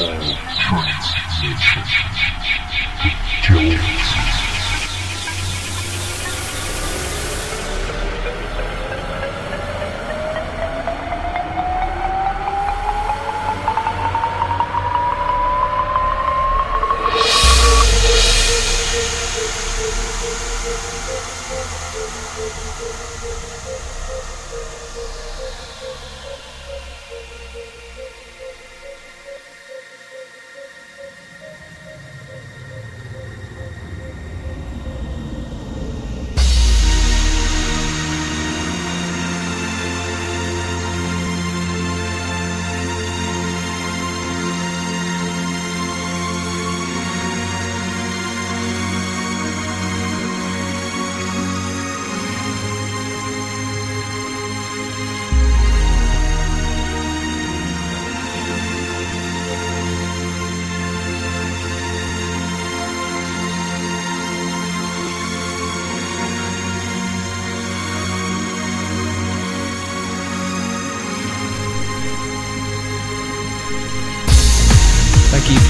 Oh, true, true, true.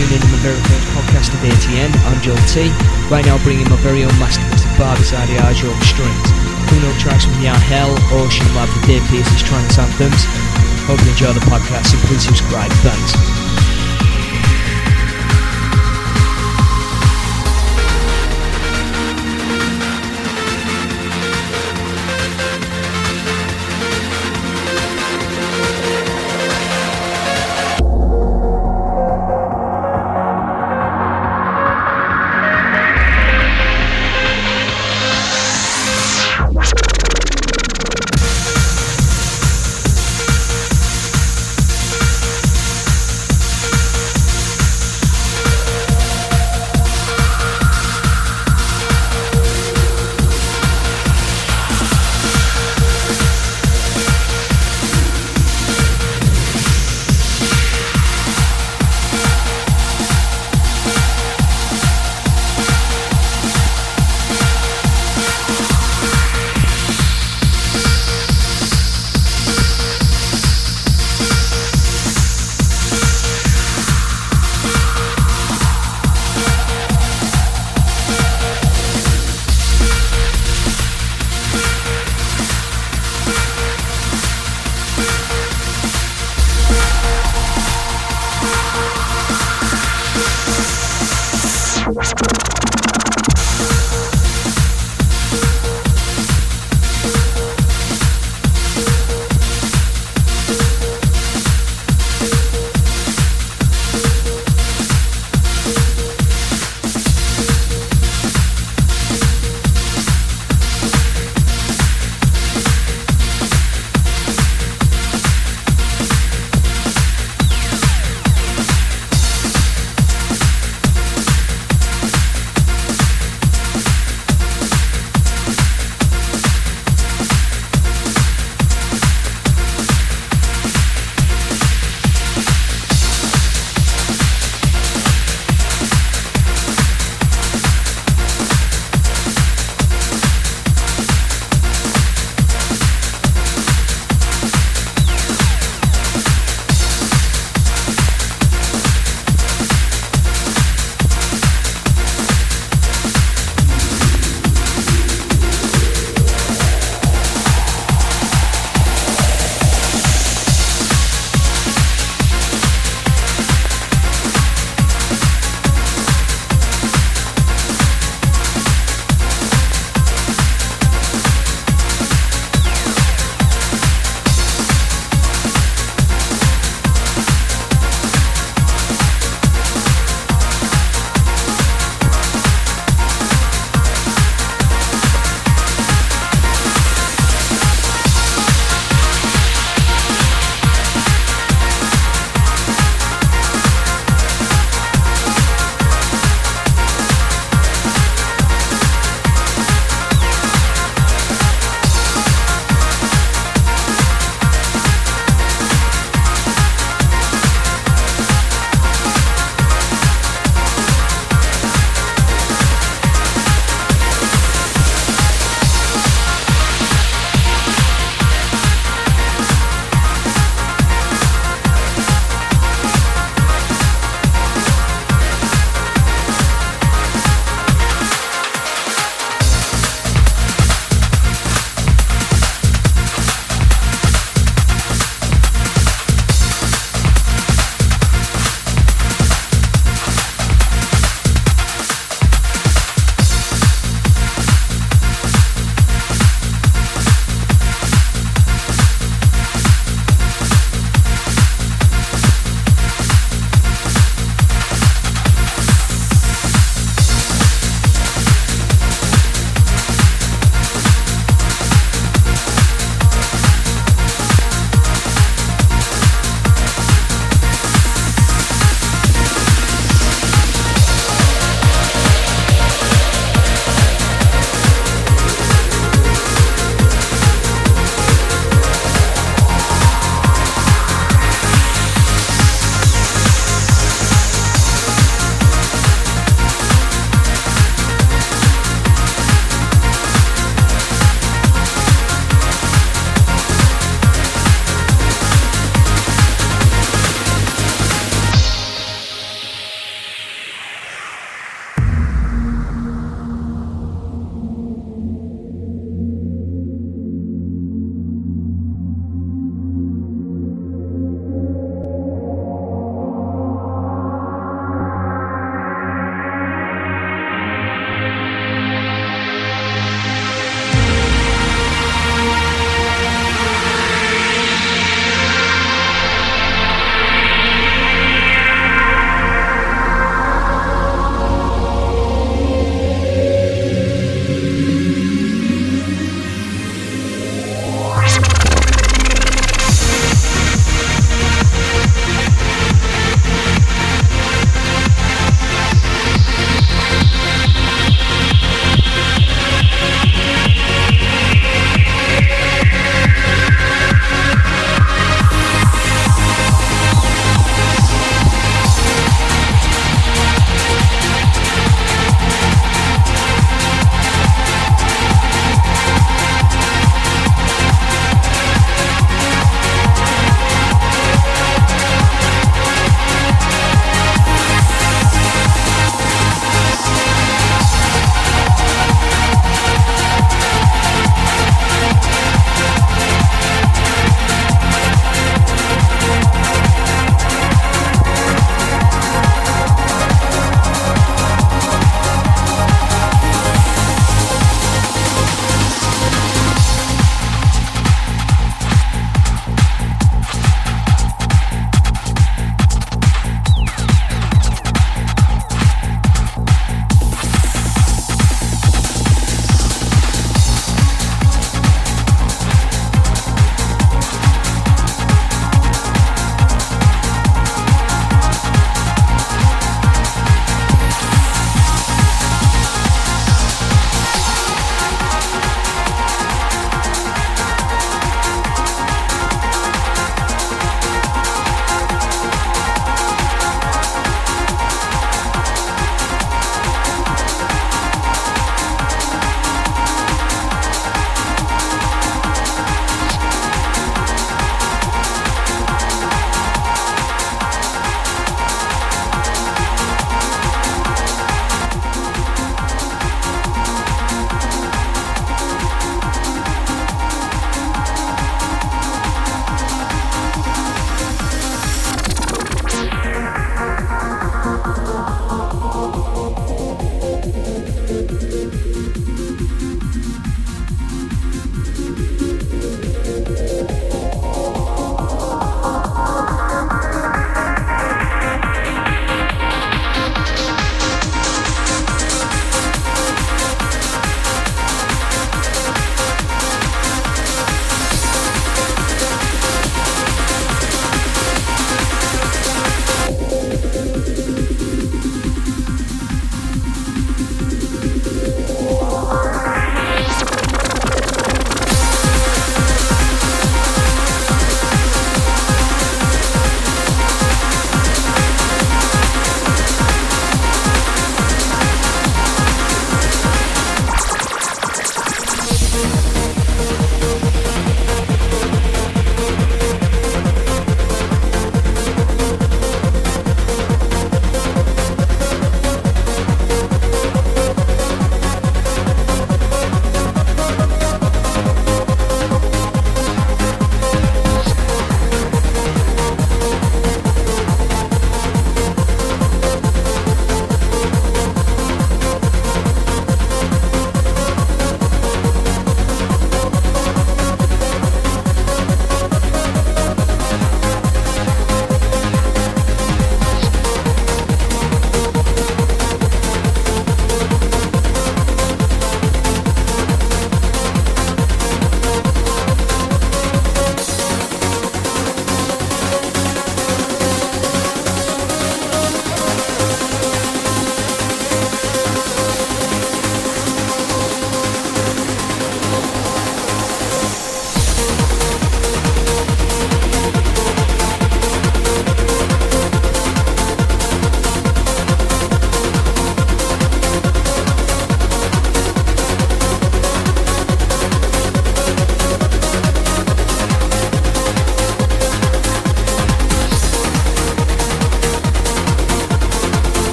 Tuning in to my very first podcast of ATN. I'm Joel T. Right now, bringing my very own masterpiece, Barber's Adagio on strings. Coming up tracks from Yahel, Ocean Lab, the Dave Pearce's Trance Anthems. Hope you enjoy the podcast and please subscribe. Thanks.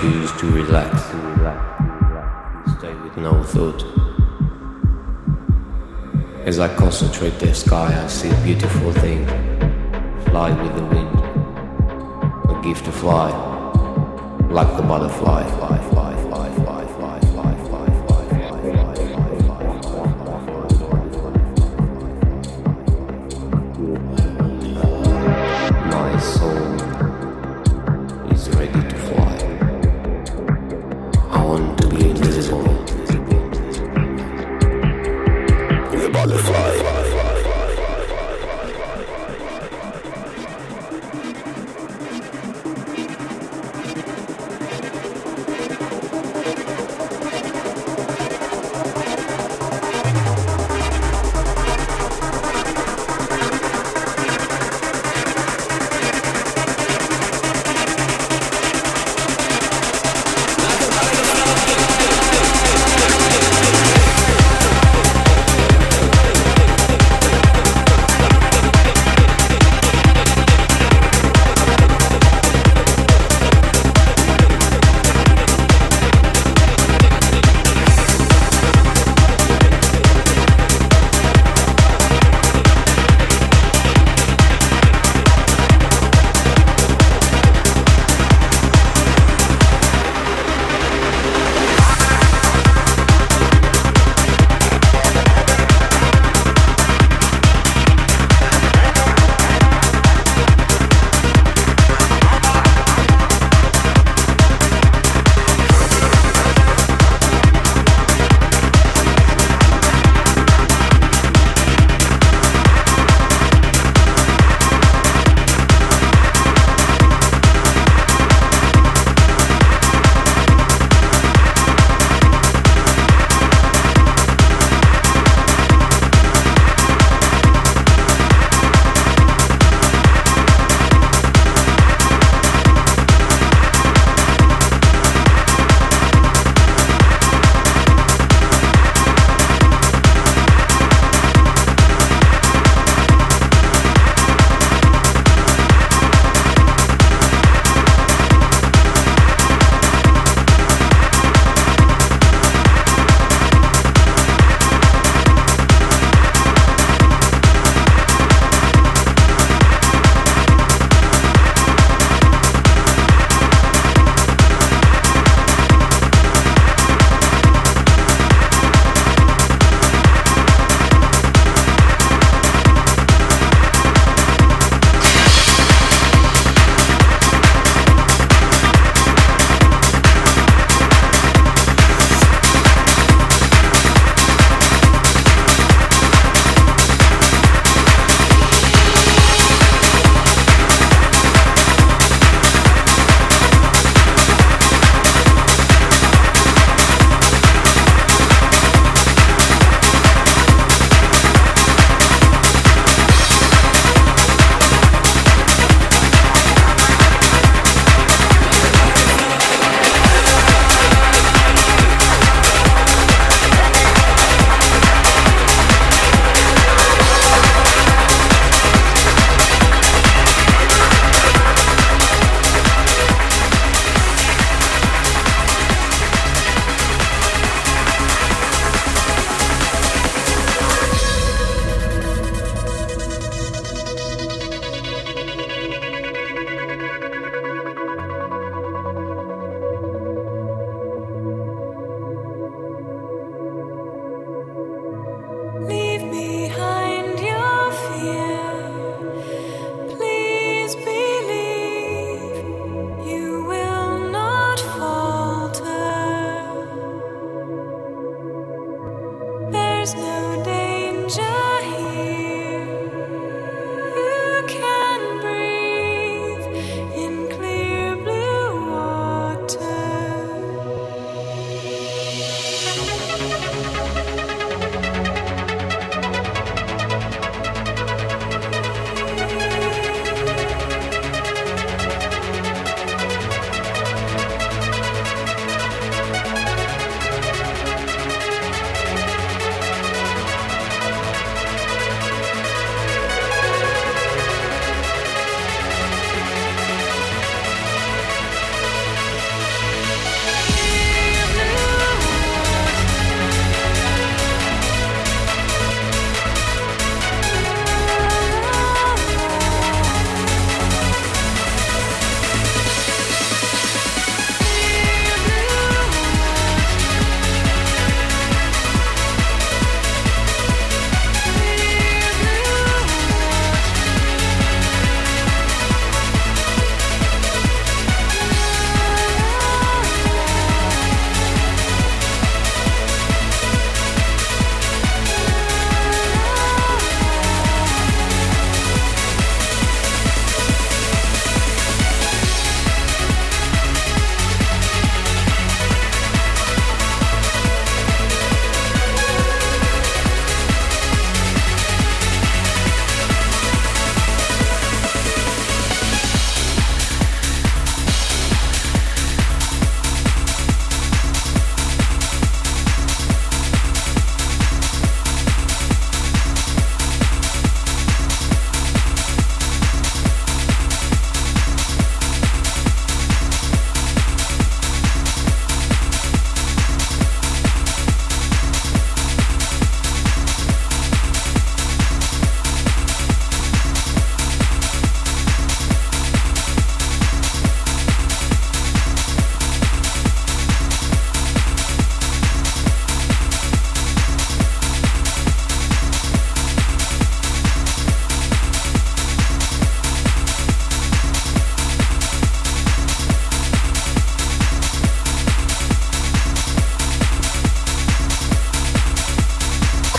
choose to relax, to relax, stay with no thought. As I concentrate the sky, I see a beautiful thing fly with the wind, a gift to fly, like the butterfly, fly, fly. My soul.